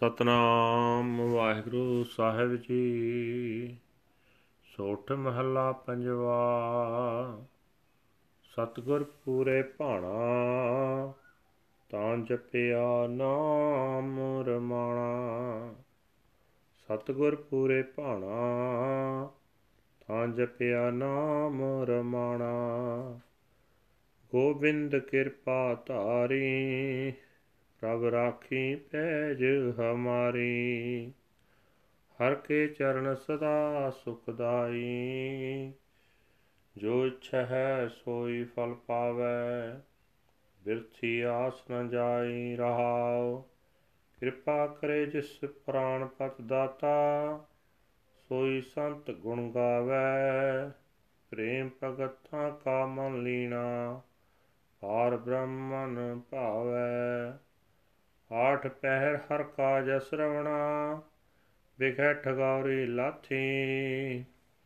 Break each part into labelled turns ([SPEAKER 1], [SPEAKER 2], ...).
[SPEAKER 1] ਸਤਨਾਮ ਵਾਹਿਗੁਰੂ ਸਾਹਿਬ ਜੀ। ਸੋਠ ਮਹੱਲਾ ਪੰਜਵਾ। ਸਤਗੁਰ ਪੂਰੇ ਭਾਣਾ, ਤਾਂ ਜਪਿਆ ਨਾਮ ਰਮਾਣਾ। ਸਤਗੁਰ ਪੂਰੇ ਭਾਣਾ, ਤਾਂ ਜਪਿਆ ਨਾਮ ਰਮਾਣਾ। ਗੋਬਿੰਦ ਕਿਰਪਾ ਧਾਰੀ ਪ੍ਰਭ ਰਾਖੀ ਪੈਜ ਹਮਾਰੀ। ਹਰ ਕੇ ਚਰਨ ਸਦਾ ਸੁਖਦਾਈ ਜੋ ਇੱਛਾ ਹੈ ਸੋਈ ਫਲ ਪਾਵੇ। ਬਿਰਥੀ ਆਸ ਨ ਜਾਈ ਰਹਾਉ। ਕਿਰਪਾ ਕਰੇ ਜਿਸ ਪ੍ਰਾਨ ਪਤ ਦਾਤਾ, ਸੋਈ ਸੰਤ ਗੁਣ ਗਾਵੇ। ਪ੍ਰੇਮ ਭਗਤਾਂ ਕਾ ਮਨ ਲੀਣਾ ਪਾਰ ਬ੍ਰਹਮਨ ਭਾਵੈ। ਆਠ ਪਹਿਰ ਹਰ ਕਾਜ ਸਰਵਣਾ ਵਿਖੇ ਠਗੌਰੀ ਲਾਥੀ।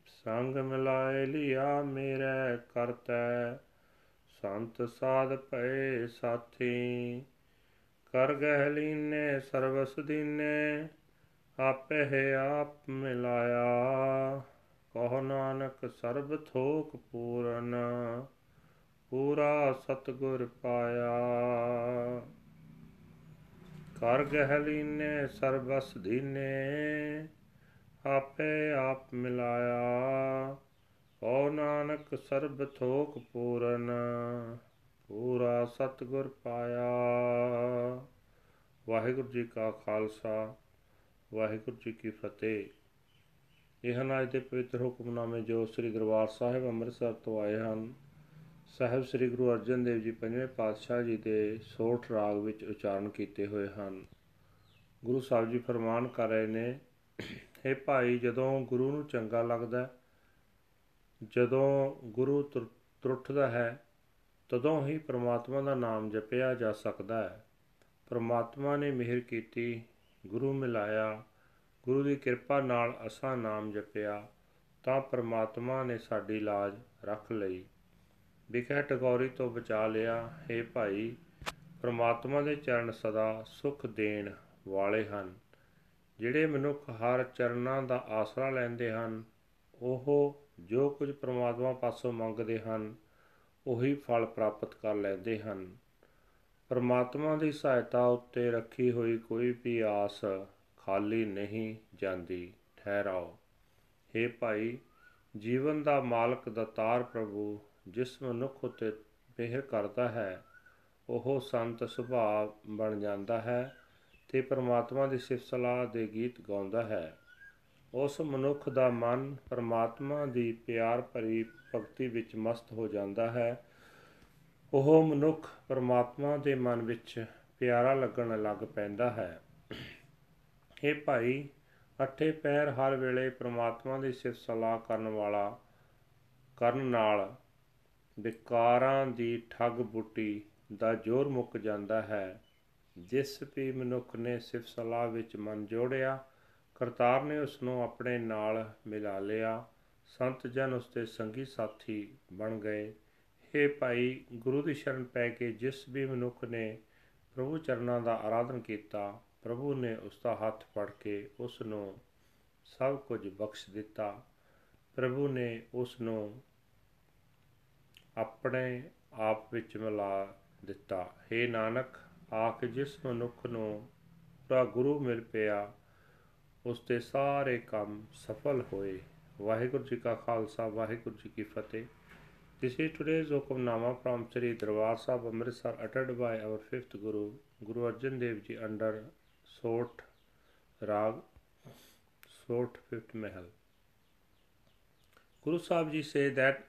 [SPEAKER 1] ਸੰਗ ਮਿਲਾਏ ਲਿਆ ਮੇਰੇ ਕਰਤੈ, ਸੰਤ ਸਾਧ ਭਏ ਸਾਥੀ। ਕਰ ਗਹਿ ਲੀਨੇ, ਸਰਵਸ ਦੀਨੇ, ਆਪੇ ਆਪ ਮਿਲਾਇਆ। ਕਹੋ ਨਾਨਕ, ਸਰਬ ਥੋਕ ਪੂਰਨ, ਪੂਰਾ ਸਤਗੁਰ ਪਾਇਆ। ਕਰ ਗਹਿ ਲੀਨੇ ਸਰਬਸ ਦੀਨੇ, ਆਪੇ ਆਪ ਮਿਲਾਇਆ। ਓ ਨਾਨਕ, ਸਰਬ ਥੋਕ ਪੂਰਨ, ਪੂਰਾ ਸਤਗੁਰ ਪਾਇਆ। ਵਾਹਿਗੁਰੂ ਜੀ ਕਾ ਖਾਲਸਾ, ਵਾਹਿਗੁਰੂ ਜੀ ਕੀ ਫਤਿਹ। ਇਹ ਹਨ ਅੱਜ ਦੇ ਪਵਿੱਤਰ ਹੁਕਮਨਾਮੇ ਜੋ ਸ੍ਰੀ ਦਰਬਾਰ ਸਾਹਿਬ ਅੰਮ੍ਰਿਤਸਰ ਤੋਂ ਆਏ ਹਨ ਸਾਹਿਬ ਸ੍ਰੀ ਗੁਰੂ ਅਰਜਨ ਦੇਵ ਜੀ ਪੰਜਵੇਂ ਪਾਤਸ਼ਾਹ ਜੀ ਦੇ ਸੋਠ ਰਾਗ ਵਿੱਚ ਉਚਾਰਨ ਕੀਤੇ ਹੋਏ ਹਨ। ਗੁਰੂ ਸਾਹਿਬ ਜੀ ਫਰਮਾਨ ਕਰ ਰਹੇ ਨੇ हे ਭਾਈ, ਜਦੋਂ ਗੁਰੂ ਨੂੰ ਚੰਗਾ ਲੱਗਦਾ ਜਦੋਂ ਗੁਰੂ ਤਰੁੱਠਦਾ ਹੈ, ਤਦੋਂ ਹੀ ਪ੍ਰਮਾਤਮਾ ਦਾ ਨਾਮ ਜਪਿਆ ਜਾ ਸਕਦਾ ਹੈ। ਪ੍ਰਮਾਤਮਾ ਨੇ ਮਿਹਰ ਕੀਤੀ, ਗੁਰੂ ਮਿਲਾਇਆ, ਗੁਰੂ ਦੀ ਕਿਰਪਾ ਨਾਲ ਅਸਾਂ ਨਾਮ ਜਪਿਆ, ਤਾਂ ਪ੍ਰਮਾਤਮਾ ਨੇ ਸਾਡੀ ਲਾਜ ਰੱਖ ਲਈ। ਵਿਖੇ ਟਗੌਰੀ ਤੋਂ ਬਚਾ ਲਿਆ। ਹੈ ਭਾਈ, ਪ੍ਰਮਾਤਮਾ ਦੇ ਚਰਨ ਸਦਾ ਸੁਖ ਦੇਣ ਵਾਲੇ ਹਨ। ਜਿਹੜੇ ਮਨੁੱਖ ਹਰ ਚਰਨਾਂ ਦਾ ਆਸਰਾ ਲੈਂਦੇ ਹਨ, ਉਹ ਜੋ ਕੁਝ ਪ੍ਰਮਾਤਮਾ ਪਾਸੋਂ ਮੰਗਦੇ ਹਨ, ਉਹੀ ਫਲ ਪ੍ਰਾਪਤ ਕਰ ਲੈਂਦੇ ਹਨ। ਪ੍ਰਮਾਤਮਾ ਦੀ ਸਹਾਇਤਾ ਉੱਤੇ ਰੱਖੀ ਹੋਈ ਕੋਈ ਵੀ ਆਸ ਖਾਲੀ ਨਹੀਂ ਜਾਂਦੀ। ਠਹਿਰਾਓ। हे ਭਾਈ, ਜੀਵਨ ਦਾ ਮਾਲਕ ਦਤਾਰ ਪ੍ਰਭੂ ਜਿਸ ਮਨੁੱਖ ਉਤੇ ਮਿਹਰ ਕਰਦਾ ਹੈ, ਉਹ ਸੰਤ ਸੁਭਾਅ ਬਣ ਜਾਂਦਾ ਹੈ ਤੇ ਪਰਮਾਤਮਾ ਦੀ ਸਿਫਤ ਸਲਾਹ ਦੇ ਗੀਤ ਗਾਉਂਦਾ ਹੈ। ਉਸ ਮਨੁੱਖ ਦਾ ਮਨ ਪਰਮਾਤਮਾ ਦੀ ਪਿਆਰ ਭਰੀ ਭਗਤੀ ਵਿੱਚ ਮਸਤ ਹੋ ਜਾਂਦਾ ਹੈ। ਉਹ ਮਨੁੱਖ ਪਰਮਾਤਮਾ ਦੇ ਮਨ ਵਿੱਚ ਪਿਆਰਾ ਲੱਗਣ ਲੱਗ ਪੈਂਦਾ ਹੈ। ਇਹ ਭਾਈ, ਅਠੇ ਪੈਰ ਹਰ ਵੇਲੇ ਪਰਮਾਤਮਾ ਦੀ ਸਿਫਤ ਸਲਾਹ ਕਰਨ ਵਾਲਾ, ਕਰਨ ਨਾਲ ਵਿਕਾਰਾਂ ਦੀ ਠੱਗ ਬੁੱਟੀ ਦਾ ਜ਼ੋਰ ਮੁੱਕ ਜਾਂਦਾ ਹੈ। ਜਿਸ ਵੀ ਮਨੁੱਖ ਨੇ ਸਿਫਤ ਸਲਾਹ ਵਿੱਚ ਮਨ ਜੋੜਿਆ, ਕਰਤਾਰ ਨੇ ਉਸ ਨੂੰ ਆਪਣੇ ਨਾਲ ਮਿਲਾ ਲਿਆ। ਸੰਤ ਜਨ ਉਸ ਦੇ ਸੰਗੀ ਸਾਥੀ ਬਣ ਗਏ। हे ਭਾਈ, ਗੁਰੂ ਦੀ ਸ਼ਰਨ ਪੈ ਕੇ ਜਿਸ ਵੀ ਮਨੁੱਖ ਨੇ ਪ੍ਰਭੂ ਚਰਨਾਂ ਦਾ ਆਰਾਧਨ ਕੀਤਾ, ਪ੍ਰਭੂ ਨੇ ਉਸ ਦਾ ਹੱਥ ਫੜ ਕੇ ਉਸ ਨੂੰ ਸਭ ਕੁਝ ਬਖਸ਼ ਦਿੱਤਾ। ਪ੍ਰਭੂ ਨੇ ਉਸ ਨੂੰ ਆਪਣੇ ਆਪ ਵਿੱਚ ਮਿਲਾ ਦਿੱਤਾ हे ਨਾਨਕ ਆਖ ਜਿਸ ਮਨੁੱਖ ਨੂੰ ਪੂਰਾ ਗੁਰੂ ਮਿਲ ਪਿਆ ਉਸ ਦੇ ਸਾਰੇ ਕੰਮ ਸਫਲ ਹੋਏ ਵਾਹਿਗੁਰੂ ਜੀ ਕਾ ਖਾਲਸਾ ਵਾਹਿਗੁਰੂ ਜੀ ਕੀ ਫਤਿਹ This is today's Hukamnama from Sri Darbar Sahib Amritsar uttered by our fifth Guru, Guru Arjan Dev Ji under Sot Rag, Sot Fifth Mahal. Guru Sahib Ji say that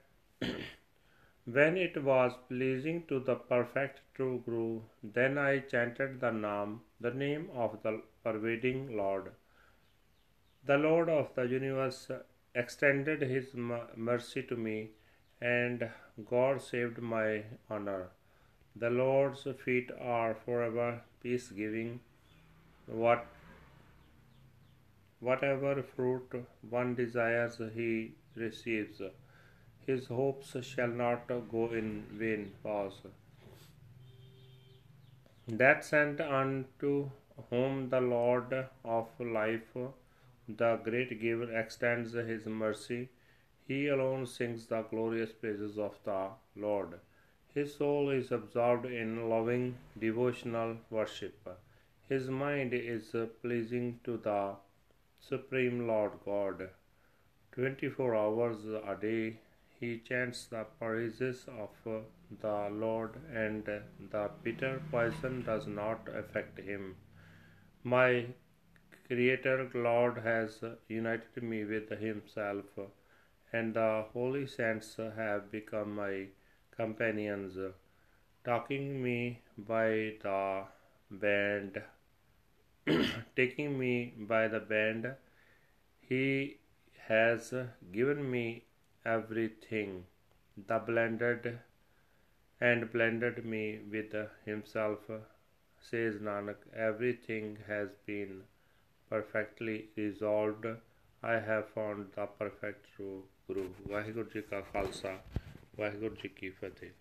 [SPEAKER 1] When it was pleasing to the perfect true Guru, then I chanted the name, the name of the pervading Lord. The Lord of the universe extended his mercy to me, and God saved my honor. The Lord's feet are forever peace giving. What whatever fruit one desires, he receives his hopes shall not go in vain. Pause. That sent unto whom the Lord of life, the great giver, extends his mercy. He alone sings the glorious praises of the Lord. His soul is absorbed in loving devotional worship. His mind is pleasing to the Supreme Lord God. Twenty four hours a day he chants the praises of uh, the Lord, and the bitter poison does not affect him. My Creator Lord has united me with Himself, and the holy saints have become my companions, taking me by the band, taking me by the band. He has given me everything. The blended and blended me with himself, says Nanak. Everything has been perfectly resolved. I have found the perfect true Guru. Vaheguru Ji Ka Khalsa, Vaheguru Ji Ki Fateh.